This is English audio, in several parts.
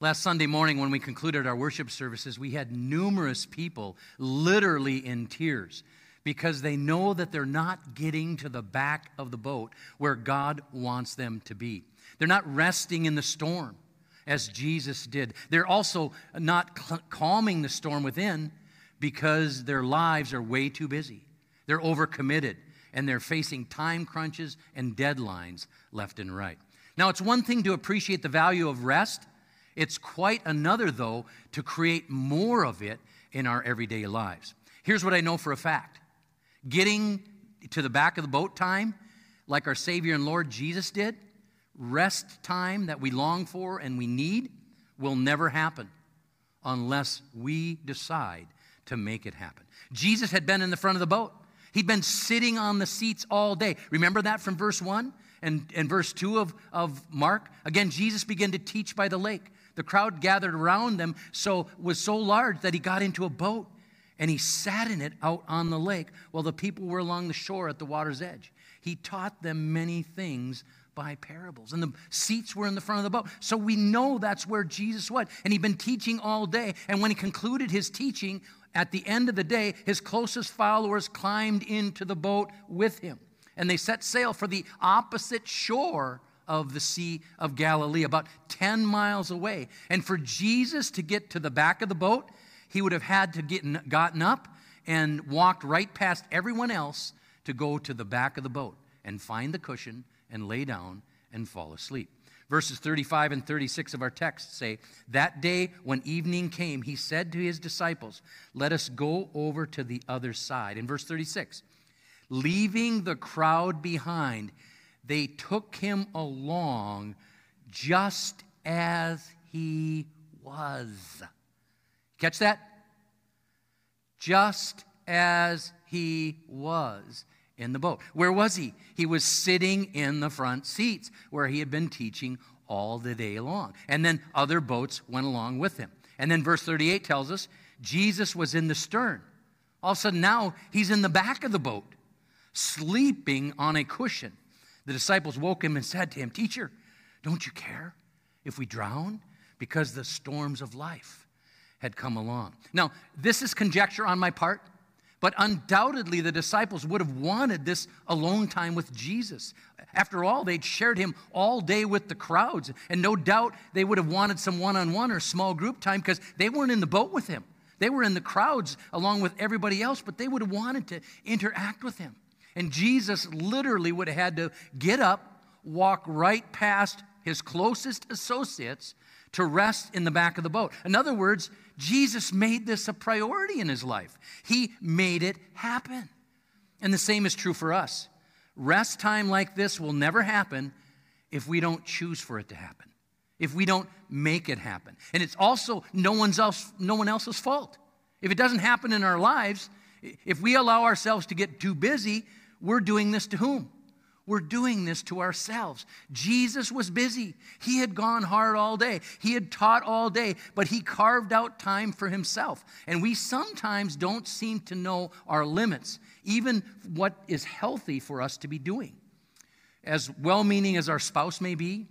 Last Sunday morning, when we concluded our worship services, we had numerous people literally in tears because they know that they're not getting to the back of the boat where God wants them to be. They're not resting in the storm as Jesus did. They're also not calming the storm within because their lives are way too busy. They're overcommitted and they're facing time crunches and deadlines left and right. Now, it's one thing to appreciate the value of rest it's quite another, though, to create more of it in our everyday lives. Here's what I know for a fact getting to the back of the boat time, like our Savior and Lord Jesus did, rest time that we long for and we need, will never happen unless we decide to make it happen. Jesus had been in the front of the boat. He'd been sitting on the seats all day. Remember that from verse 1 and, and verse 2 of, of Mark? Again, Jesus began to teach by the lake. The crowd gathered around them so was so large that he got into a boat and he sat in it out on the lake while the people were along the shore at the water's edge. He taught them many things by parables. And the seats were in the front of the boat. So we know that's where Jesus was. And he'd been teaching all day. And when he concluded his teaching, at the end of the day, his closest followers climbed into the boat with him. And they set sail for the opposite shore of the Sea of Galilee, about 10 miles away. And for Jesus to get to the back of the boat, he would have had to get gotten up and walked right past everyone else to go to the back of the boat and find the cushion and lay down and fall asleep. Verses 35 and 36 of our text say, That day when evening came, he said to his disciples, Let us go over to the other side. In verse 36, leaving the crowd behind, they took him along just as he was. Catch that? Just as he was in the boat. Where was he? He was sitting in the front seats where he had been teaching all the day long. And then other boats went along with him. And then verse 38 tells us Jesus was in the stern. All of a sudden now he's in the back of the boat, sleeping on a cushion. The disciples woke him and said to him, Teacher, don't you care if we drown? Because the storms of life had come along. Now, this is conjecture on my part, but undoubtedly the disciples would have wanted this alone time with Jesus. After all, they'd shared him all day with the crowds, and no doubt they would have wanted some one on one or small group time because they weren't in the boat with him. They were in the crowds along with everybody else, but they would have wanted to interact with him. And Jesus literally would have had to get up, walk right past his closest associates to rest in the back of the boat. In other words, Jesus made this a priority in his life. He made it happen. And the same is true for us. Rest time like this will never happen if we don't choose for it to happen. If we don't make it happen. And it's also no one's else no one else's fault. If it doesn't happen in our lives, if we allow ourselves to get too busy, we're doing this to whom? We're doing this to ourselves. Jesus was busy. He had gone hard all day. He had taught all day, but he carved out time for himself. And we sometimes don't seem to know our limits, even what is healthy for us to be doing. As well meaning as our spouse may be,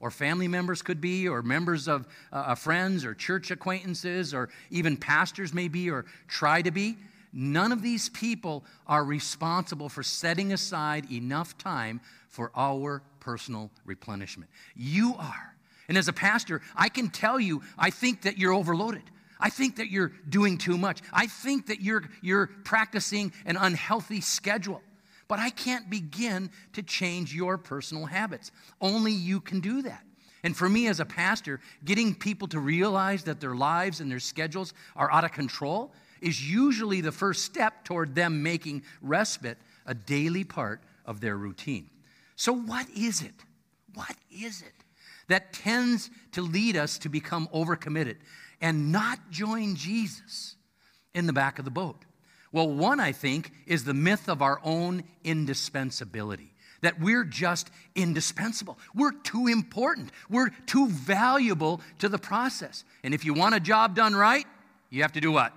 or family members could be, or members of uh, friends, or church acquaintances, or even pastors may be, or try to be, None of these people are responsible for setting aside enough time for our personal replenishment. You are. And as a pastor, I can tell you, I think that you're overloaded. I think that you're doing too much. I think that you're, you're practicing an unhealthy schedule. But I can't begin to change your personal habits. Only you can do that. And for me as a pastor, getting people to realize that their lives and their schedules are out of control is usually the first step toward them making respite a daily part of their routine. So, what is it? What is it that tends to lead us to become overcommitted and not join Jesus in the back of the boat? Well, one, I think, is the myth of our own indispensability. That we're just indispensable. We're too important. We're too valuable to the process. And if you want a job done right, you have to do what?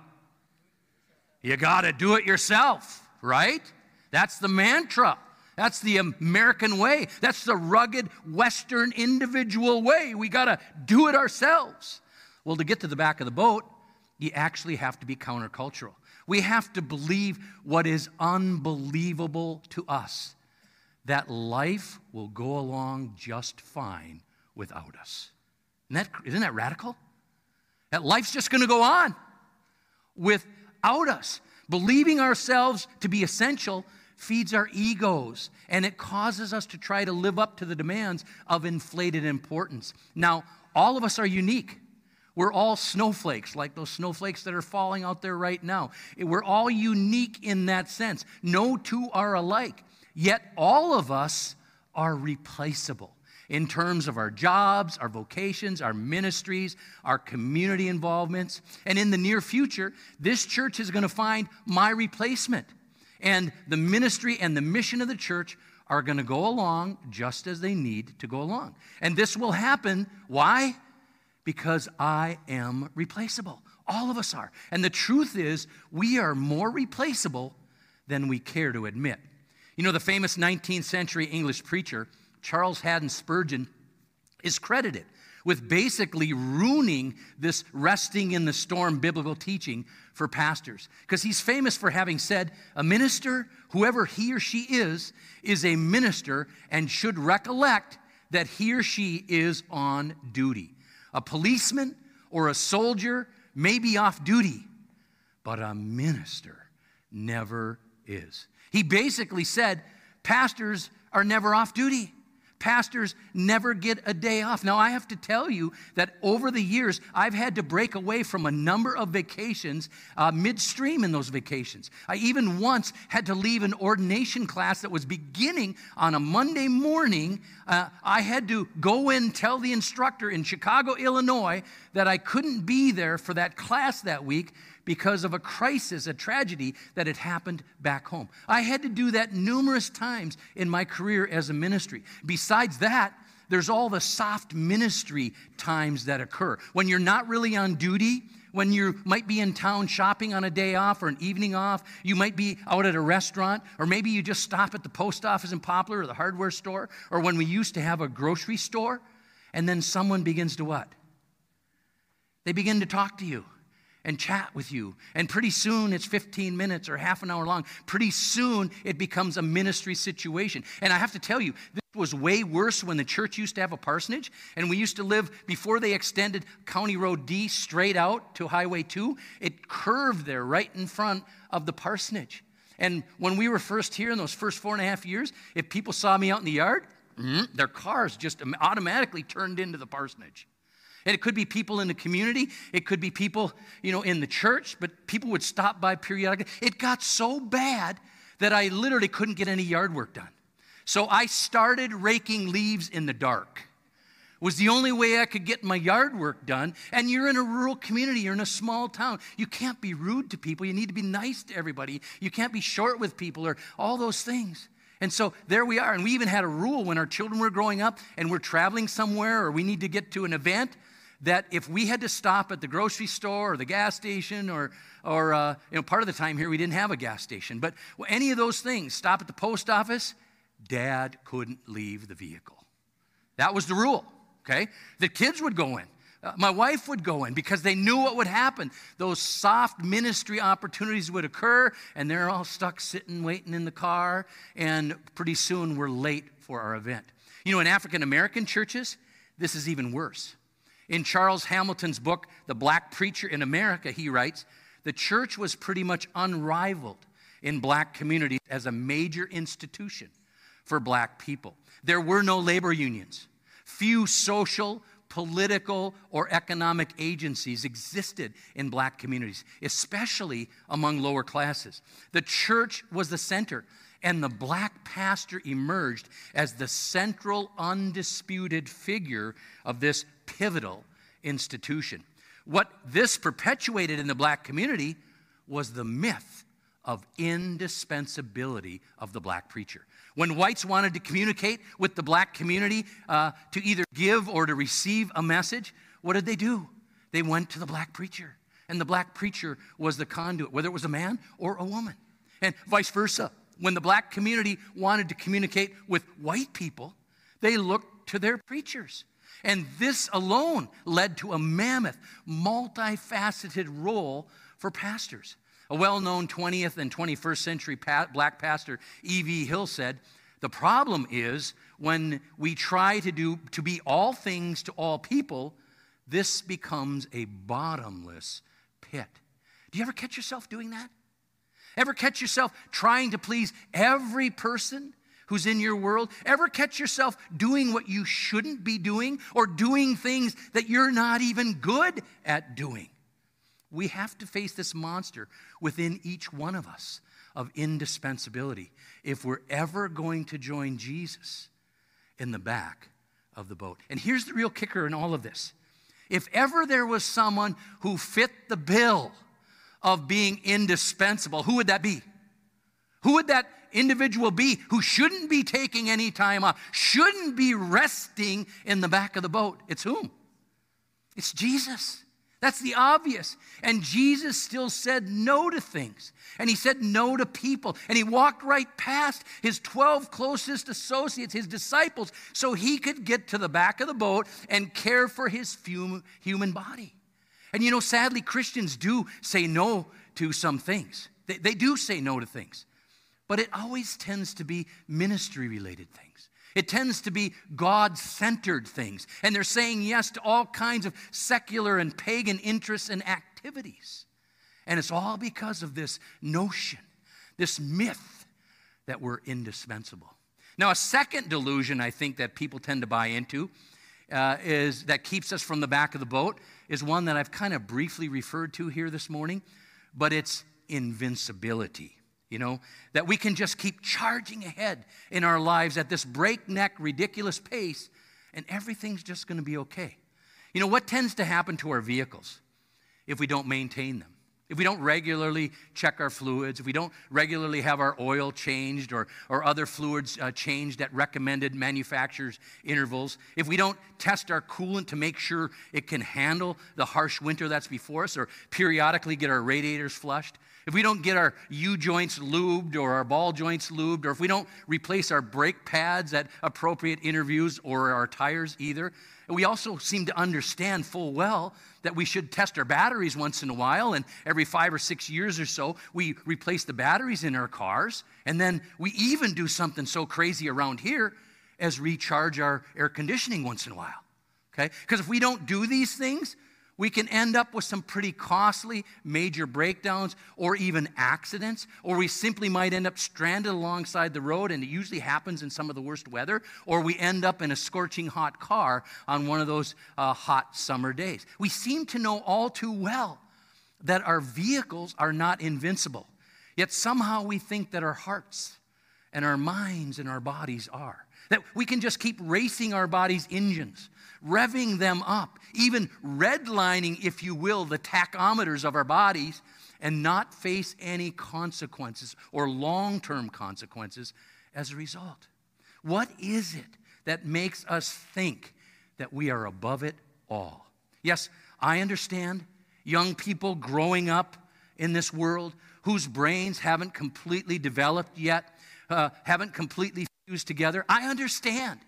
You got to do it yourself, right? That's the mantra. That's the American way. That's the rugged Western individual way. We got to do it ourselves. Well, to get to the back of the boat, you actually have to be countercultural. We have to believe what is unbelievable to us that life will go along just fine without us. Isn't that, isn't that radical? That life's just going to go on without us. Believing ourselves to be essential feeds our egos and it causes us to try to live up to the demands of inflated importance. Now, all of us are unique. We're all snowflakes, like those snowflakes that are falling out there right now. We're all unique in that sense. No two are alike, yet all of us are replaceable in terms of our jobs, our vocations, our ministries, our community involvements. And in the near future, this church is going to find my replacement. And the ministry and the mission of the church are going to go along just as they need to go along. And this will happen. Why? Because I am replaceable. All of us are. And the truth is, we are more replaceable than we care to admit. You know, the famous 19th century English preacher, Charles Haddon Spurgeon is credited with basically ruining this resting in the storm biblical teaching for pastors. Because he's famous for having said, a minister, whoever he or she is, is a minister and should recollect that he or she is on duty. A policeman or a soldier may be off duty, but a minister never is. He basically said, pastors are never off duty. Pastors never get a day off. Now, I have to tell you that over the years, I've had to break away from a number of vacations uh, midstream in those vacations. I even once had to leave an ordination class that was beginning on a Monday morning. Uh, I had to go in, tell the instructor in Chicago, Illinois, that I couldn't be there for that class that week because of a crisis, a tragedy that had happened back home. I had to do that numerous times in my career as a ministry. Besides that, there's all the soft ministry times that occur. When you're not really on duty, when you might be in town shopping on a day off or an evening off, you might be out at a restaurant, or maybe you just stop at the post office in Poplar or the hardware store, or when we used to have a grocery store, and then someone begins to what? They begin to talk to you and chat with you. And pretty soon it's 15 minutes or half an hour long. Pretty soon it becomes a ministry situation. And I have to tell you, this was way worse when the church used to have a parsonage and we used to live before they extended County Road D straight out to Highway 2. It curved there right in front of the parsonage. And when we were first here in those first four and a half years, if people saw me out in the yard, mm, their cars just automatically turned into the parsonage. And it could be people in the community, it could be people, you know, in the church, but people would stop by periodically. It got so bad that I literally couldn't get any yard work done. So I started raking leaves in the dark. It was the only way I could get my yard work done. And you're in a rural community, you're in a small town. You can't be rude to people. You need to be nice to everybody. You can't be short with people or all those things. And so there we are. And we even had a rule when our children were growing up and we're traveling somewhere or we need to get to an event that if we had to stop at the grocery store or the gas station or, or uh, you know, part of the time here we didn't have a gas station, but any of those things, stop at the post office, dad couldn't leave the vehicle. That was the rule, okay? The kids would go in. Uh, my wife would go in because they knew what would happen. Those soft ministry opportunities would occur, and they're all stuck sitting, waiting in the car, and pretty soon we're late for our event. You know, in African American churches, this is even worse. In Charles Hamilton's book, The Black Preacher in America, he writes, the church was pretty much unrivaled in black communities as a major institution for black people. There were no labor unions. Few social, political, or economic agencies existed in black communities, especially among lower classes. The church was the center, and the black pastor emerged as the central, undisputed figure of this pivotal institution. What this perpetuated in the black community was the myth of indispensability of the black preacher. When whites wanted to communicate with the black community uh, to either give or to receive a message, what did they do? They went to the black preacher. And the black preacher was the conduit, whether it was a man or a woman. And vice versa. When the black community wanted to communicate with white people, they looked to their preachers. And this alone led to a mammoth, multifaceted role for pastors. A well known 20th and 21st century black pastor, E.V. Hill, said, The problem is when we try to, do, to be all things to all people, this becomes a bottomless pit. Do you ever catch yourself doing that? Ever catch yourself trying to please every person who's in your world? Ever catch yourself doing what you shouldn't be doing or doing things that you're not even good at doing? We have to face this monster within each one of us of indispensability if we're ever going to join Jesus in the back of the boat. And here's the real kicker in all of this if ever there was someone who fit the bill of being indispensable, who would that be? Who would that individual be who shouldn't be taking any time off, shouldn't be resting in the back of the boat? It's whom? It's Jesus. That's the obvious. And Jesus still said no to things. And he said no to people. And he walked right past his 12 closest associates, his disciples, so he could get to the back of the boat and care for his human body. And you know, sadly, Christians do say no to some things. They, they do say no to things. But it always tends to be ministry related things. It tends to be God centered things. And they're saying yes to all kinds of secular and pagan interests and activities. And it's all because of this notion, this myth that we're indispensable. Now, a second delusion I think that people tend to buy into uh, is that keeps us from the back of the boat is one that I've kind of briefly referred to here this morning, but it's invincibility. You know, that we can just keep charging ahead in our lives at this breakneck, ridiculous pace, and everything's just going to be okay. You know, what tends to happen to our vehicles if we don't maintain them? If we don't regularly check our fluids, if we don't regularly have our oil changed or, or other fluids uh, changed at recommended manufacturers' intervals, if we don't test our coolant to make sure it can handle the harsh winter that's before us, or periodically get our radiators flushed, if we don't get our U joints lubed or our ball joints lubed, or if we don't replace our brake pads at appropriate interviews or our tires either, we also seem to understand full well that we should test our batteries once in a while, and every five or six years or so, we replace the batteries in our cars. And then we even do something so crazy around here as recharge our air conditioning once in a while. Okay? Because if we don't do these things, we can end up with some pretty costly major breakdowns or even accidents, or we simply might end up stranded alongside the road, and it usually happens in some of the worst weather, or we end up in a scorching hot car on one of those uh, hot summer days. We seem to know all too well that our vehicles are not invincible, yet somehow we think that our hearts and our minds and our bodies are. That we can just keep racing our body's engines revving them up, even redlining, if you will, the tachometers of our bodies, and not face any consequences or long term consequences as a result. What is it that makes us think that we are above it all? Yes, I understand young people growing up in this world whose brains haven't completely developed yet, uh, haven't completely fused together. I understand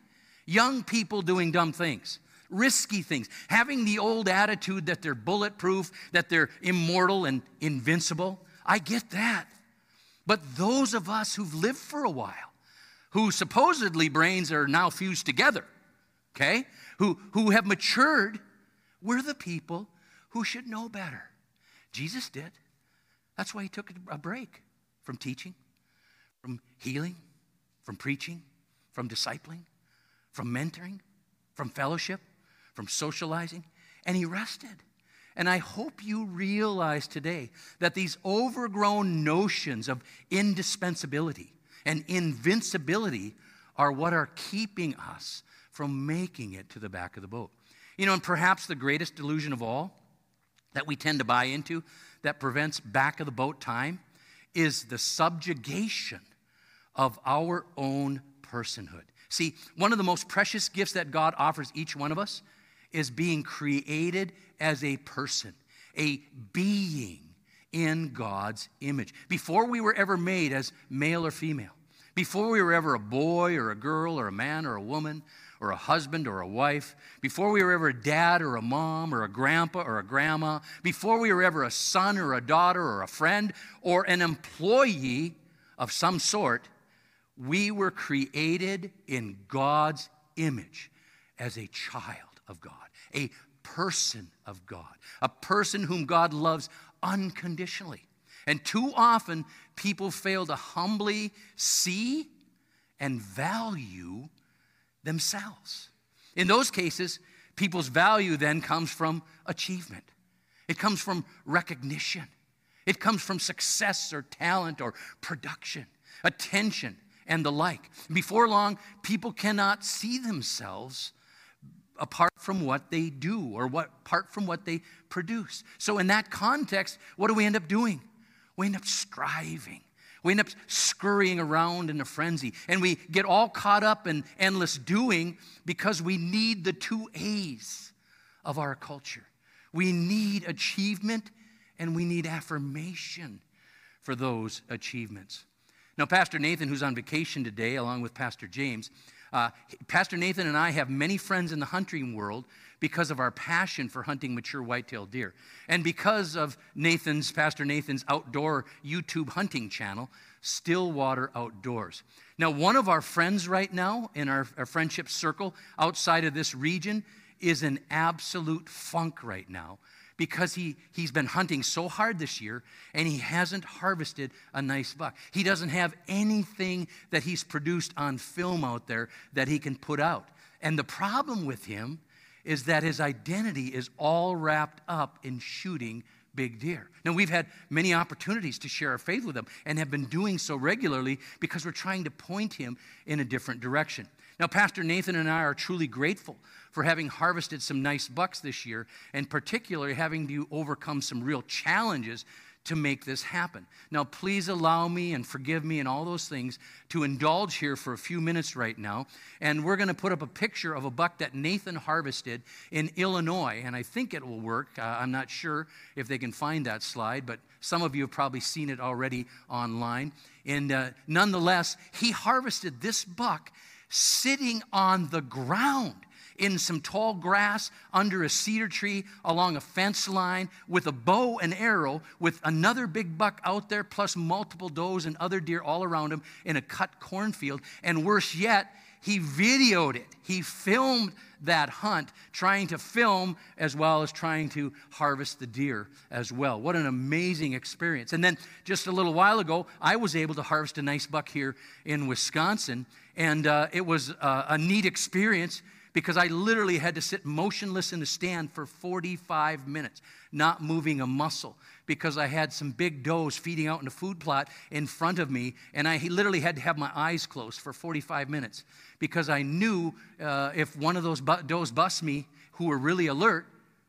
young people doing dumb things risky things, having the old attitude that they're bulletproof, that they're immortal and invincible. I get that. But those of us who've lived for a while, who supposedly brains are now fused together, okay, who, who have matured, we're the people who should know better. Jesus did. That's why he took a break from teaching, from healing, from preaching, from discipling, from mentoring, from fellowship from socializing, and he rested. And I hope you realize today that these overgrown notions of indispensability and invincibility are what are keeping us from making it to the back of the boat. You know, and perhaps the greatest delusion of all that we tend to buy into that prevents back of the boat time is the subjugation of our own personhood. See, one of the most precious gifts that God offers each one of us is being created as a person, a being in God's image. Before we were ever made as male or female, before we were ever a boy or a girl or a man or a woman or a husband or a wife, before we were ever a dad or a mom or a grandpa or a grandma, before we were ever a son or a daughter or a friend or an employee of some sort, we were created in God's image as a child of God, a person of God, a person whom God loves unconditionally. And too often, people fail to humbly see and value themselves. In those cases, people's value then comes from achievement, it comes from recognition, it comes from success or talent or production, attention, and the like. Before long, people cannot see themselves apart from what they do or what apart from what they produce. So in that context, what do we end up doing? we end up striving. We end up scurrying around in a frenzy. And we get all caught up in endless doing because we need the two A's of our culture. We need achievement and we need affirmation for those achievements. Now, Pastor Nathan, who's on vacation today, along with Pastor James, uh, Pastor Nathan and I have many friends in the hunting world because of our passion for hunting mature white-tailed deer. And because of Nathan's, Pastor Nathan's outdoor YouTube hunting channel, Stillwater Outdoors. Now, one of our friends right now in our, our friendship circle outside of this region is an absolute funk right now because he, he's been hunting so hard this year and he hasn't harvested a nice buck. He doesn't have anything that he's produced on film out there that he can put out. And the problem with him is that his identity is all wrapped up in shooting big deer. Now, we've had many opportunities to share our faith with him and have been doing so regularly because we're trying to point him in a different direction. Now, Pastor Nathan and I are truly grateful for having harvested some nice bucks this year, and particularly having to overcome some real challenges to make this happen. Now, please allow me and forgive me and all those things to indulge here for a few minutes right now. And we're going to put up a picture of a buck that Nathan harvested in Illinois. And I think it will work. Uh, I'm not sure if they can find that slide, but some of you have probably seen it already online. And uh, nonetheless, he harvested this buck sitting on the ground in some tall grass under a cedar tree along a fence line with a bow and arrow with another big buck out there plus multiple does and other deer all around him in a cut cornfield. And worse yet, he videoed it. He filmed that hunt, trying to film as well as trying to harvest the deer as well. What an amazing experience. And then just a little while ago, I was able to harvest a nice buck here in Wisconsin, and uh, it was uh, a neat experience because I literally had to sit motionless in the stand for 45 minutes, not moving a muscle, because I had some big does feeding out in a food plot in front of me, and I literally had to have my eyes closed for 45 minutes because I knew uh, if one of those does busts me who were really alert,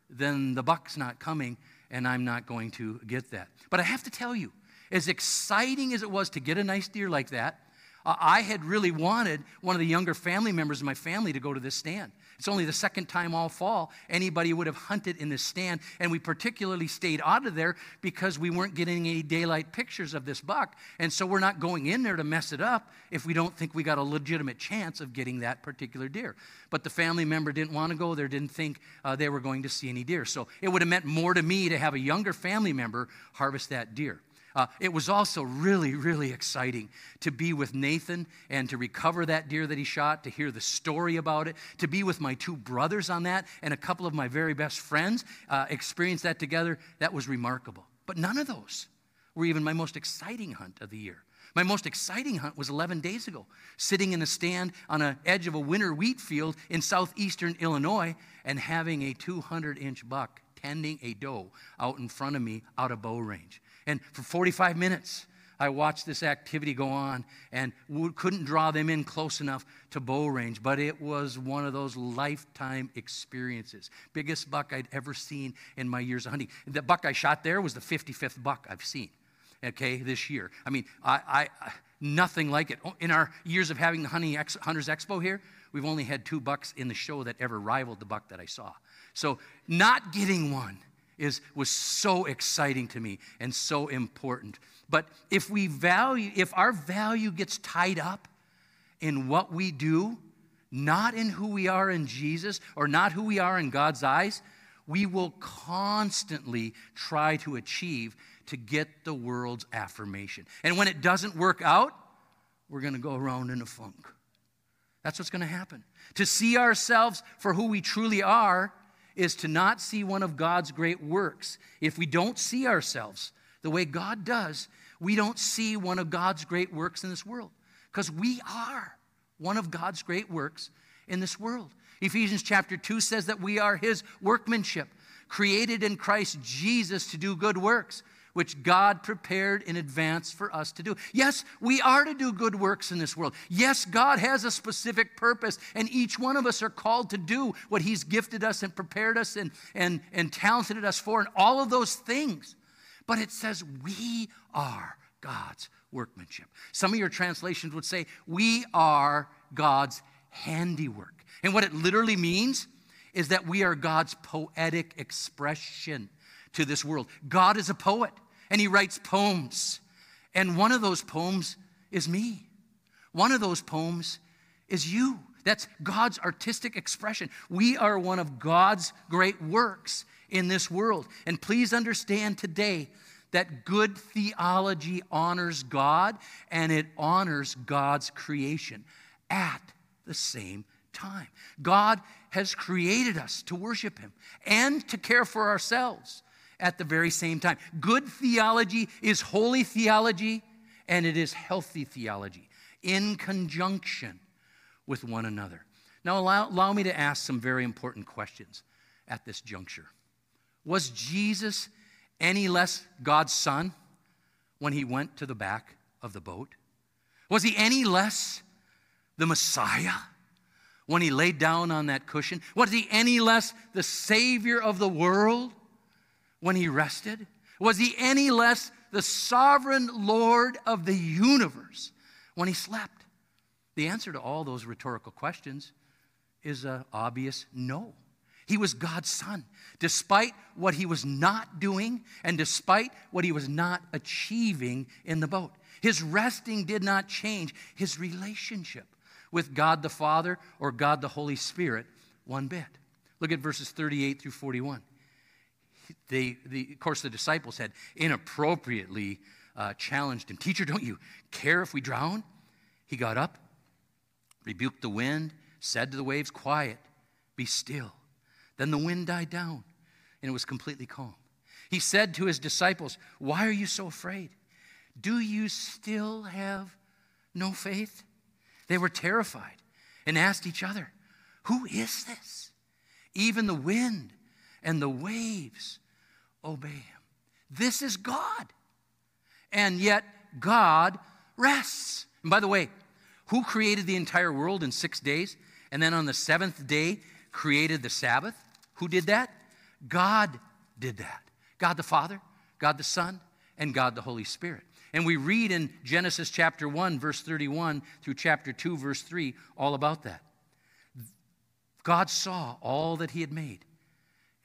then the buck's not coming, and I'm not going to get that. But I have to tell you, as exciting as it was to get a nice deer like that, I had really wanted one of the younger family members of my family to go to this stand. It's only the second time all fall anybody would have hunted in this stand, and we particularly stayed out of there because we weren't getting any daylight pictures of this buck, and so we're not going in there to mess it up if we don't think we got a legitimate chance of getting that particular deer. But the family member didn't want to go there, didn't think uh, they were going to see any deer. So it would have meant more to me to have a younger family member harvest that deer. Uh, it was also really, really exciting to be with Nathan and to recover that deer that he shot, to hear the story about it, to be with my two brothers on that, and a couple of my very best friends uh, experience that together. That was remarkable. But none of those were even my most exciting hunt of the year. My most exciting hunt was 11 days ago, sitting in a stand on the edge of a winter wheat field in southeastern Illinois and having a 200 inch buck tending a doe out in front of me out of bow range. And for 45 minutes, I watched this activity go on and couldn't draw them in close enough to bow range, but it was one of those lifetime experiences. Biggest buck I'd ever seen in my years of hunting. The buck I shot there was the 55th buck I've seen, okay, this year. I mean, I, I nothing like it. In our years of having the hunting ex, Hunters Expo here, we've only had two bucks in the show that ever rivaled the buck that I saw. So, not getting one is, was so exciting to me and so important. But if we value, if our value gets tied up in what we do, not in who we are in Jesus or not who we are in God's eyes, we will constantly try to achieve to get the world's affirmation. And when it doesn't work out, we're going to go around in a funk. That's what's going to happen. To see ourselves for who we truly are is to not see one of God's great works. If we don't see ourselves the way God does, we don't see one of God's great works in this world because we are one of God's great works in this world. Ephesians chapter 2 says that we are his workmanship, created in Christ Jesus to do good works, which God prepared in advance for us to do. Yes, we are to do good works in this world. Yes, God has a specific purpose, and each one of us are called to do what He's gifted us and prepared us and, and, and talented us for, and all of those things. But it says we are God's workmanship. Some of your translations would say, We are God's handiwork. And what it literally means is that we are God's poetic expression to this world. God is a poet and he writes poems. And one of those poems is me. One of those poems is you. That's God's artistic expression. We are one of God's great works in this world. And please understand today that good theology honors God and it honors God's creation at the same time. God has created us to worship Him and to care for ourselves at the very same time. Good theology is holy theology and it is healthy theology in conjunction with one another. Now, allow, allow me to ask some very important questions at this juncture. Was Jesus any less God's son when he went to the back of the boat? Was he any less the Messiah when he laid down on that cushion? Was he any less the Savior of the world when he rested? Was he any less the sovereign Lord of the universe when he slept? The answer to all those rhetorical questions is an obvious no. He was God's son, despite what he was not doing and despite what he was not achieving in the boat. His resting did not change his relationship with God the Father or God the Holy Spirit one bit. Look at verses 38 through 41 they, the, of course, the disciples had inappropriately uh, challenged him Teacher, don't you care if we drown? He got up, rebuked the wind, said to the waves, Quiet, be still. Then the wind died down, and it was completely calm. He said to his disciples, Why are you so afraid? Do you still have no faith? They were terrified and asked each other, Who is this? Even the wind and the waves obey him. This is God. And yet, God rests. And by the way, who created the entire world in six days and then on the seventh day created the Sabbath? Who did that? God did that. God the Father, God the Son, and God the Holy Spirit. And we read in Genesis chapter 1, verse 31 through chapter 2, verse 3, all about that. God saw all that He had made,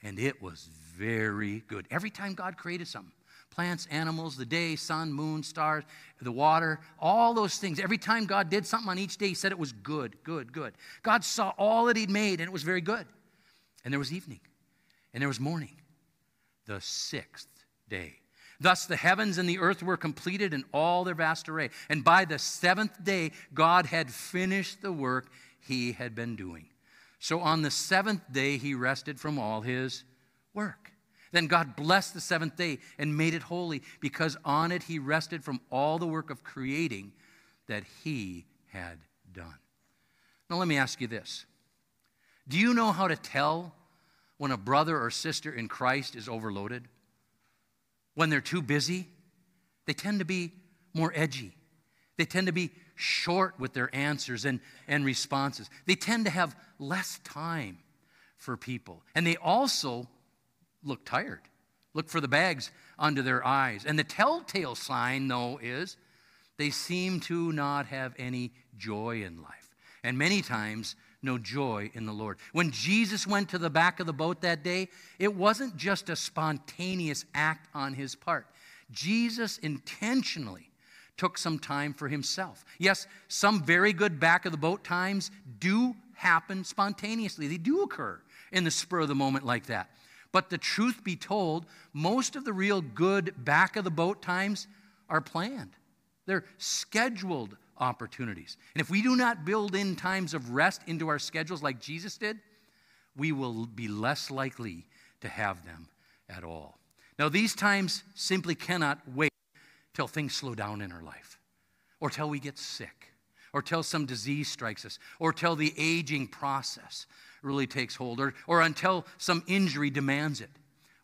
and it was very good. Every time God created something, plants, animals, the day, sun, moon, stars, the water, all those things. Every time God did something on each day, He said it was good, good, good. God saw all that He'd made, and it was very good. And there was evening, and there was morning, the sixth day. Thus the heavens and the earth were completed in all their vast array. And by the seventh day, God had finished the work He had been doing. So on the seventh day, he rested from all his work. Then God blessed the seventh day and made it holy because on it he rested from all the work of creating that he had done. Now, let me ask you this Do you know how to tell when a brother or sister in Christ is overloaded? When they're too busy? They tend to be more edgy. They tend to be short with their answers and, and responses. They tend to have less time for people. And they also look tired, look for the bags under their eyes. And the telltale sign, though, is they seem to not have any joy in life. And many times, no joy in the Lord. When Jesus went to the back of the boat that day, it wasn't just a spontaneous act on his part. Jesus intentionally took some time for himself. Yes, some very good back of the boat times do happen spontaneously, they do occur in the spur of the moment like that. But the truth be told, most of the real good back of the boat times are planned. They're scheduled opportunities. And if we do not build in times of rest into our schedules like Jesus did, we will be less likely to have them at all. Now, these times simply cannot wait till things slow down in our life, or till we get sick, or till some disease strikes us, or till the aging process really takes hold, or, or until some injury demands it.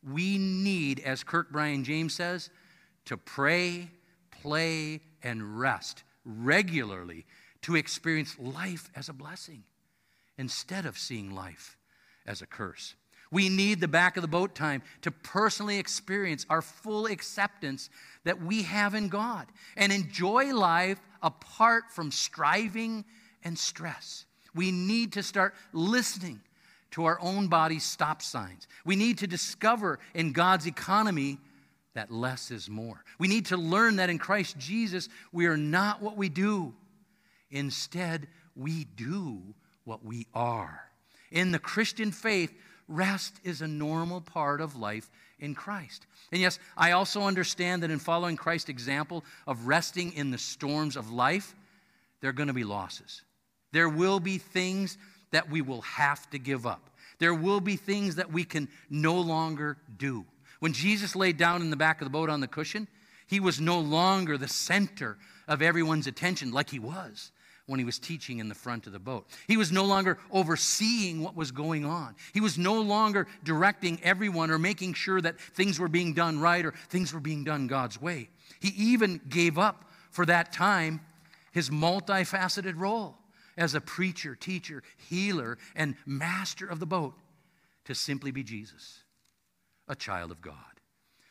We need, as Kirk Byron Jones says, to pray, play, and rest regularly to experience life as a blessing instead of seeing life as a curse. We need the back of the boat time to personally experience our full acceptance that we have in God and enjoy life apart from striving and stress. We need to start listening to our own body's stop signs. We need to discover in God's economy that less is more. We need to learn that in Christ Jesus, we are not what we do. Instead, we do what we are. In the Christian faith, rest is a normal part of life in Christ. And yes, I also understand that in following Christ's example of resting in the storms of life, there are going to be losses. There will be things that we will have to give up. There will be things that we can no longer do. When Jesus laid down in the back of the boat on the cushion, he was no longer the center of everyone's attention like he was when he was teaching in the front of the boat. He was no longer overseeing what was going on. He was no longer directing everyone or making sure that things were being done right or things were being done God's way. He even gave up for that time his multifaceted role as a preacher, teacher, healer, and master of the boat to simply be Jesus a child of God.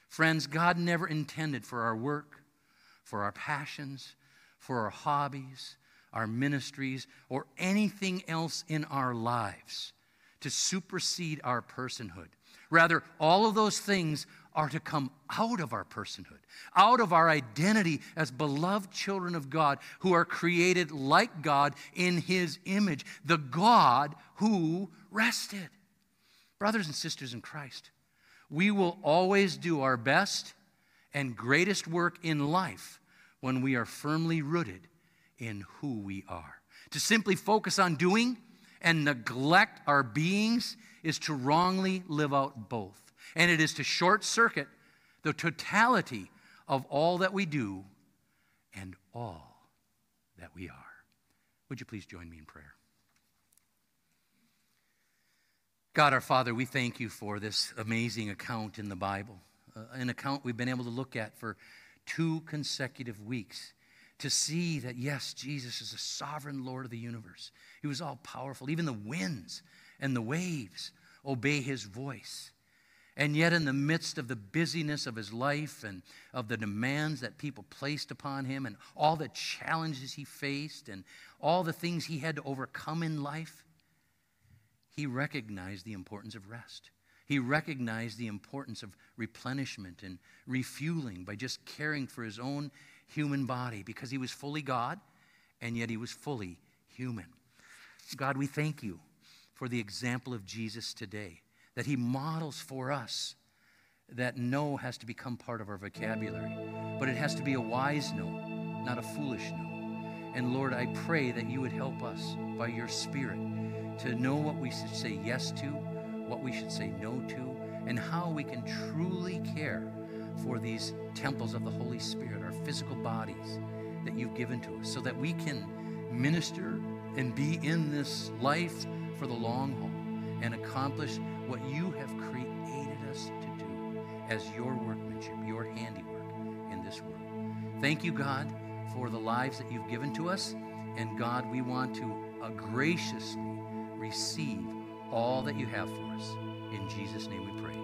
Friends, God never intended for our work, for our passions, for our hobbies, our ministries, or anything else in our lives to supersede our personhood. Rather, all of those things are to come out of our personhood, out of our identity as beloved children of God who are created like God in His image, the God who rested. Brothers and sisters in Christ, we will always do our best and greatest work in life when we are firmly rooted in who we are. To simply focus on doing and neglect our beings is to wrongly live out both. And it is to short circuit the totality of all that we do and all that we are. Would you please join me in prayer? God our Father, we thank you for this amazing account in the Bible, uh, an account we've been able to look at for two consecutive weeks to see that, yes, Jesus is the sovereign Lord of the universe. He was all powerful. Even the winds and the waves obey his voice. And yet, in the midst of the busyness of his life and of the demands that people placed upon him and all the challenges he faced and all the things he had to overcome in life, he recognized the importance of rest. He recognized the importance of replenishment and refueling by just caring for his own human body because he was fully God and yet he was fully human. God, we thank you for the example of Jesus today, that he models for us that no has to become part of our vocabulary, but it has to be a wise no, not a foolish no. And Lord, I pray that you would help us by your Spirit to know what we should say yes to, what we should say no to, and how we can truly care for these temples of the Holy Spirit, our physical bodies that you've given to us, so that we can minister and be in this life for the long haul and accomplish what you have created us to do as your workmanship, your handiwork in this world. Thank you, God, for the lives that you've given to us. And God, we want to graciously receive all that you have for us. In Jesus' name we pray.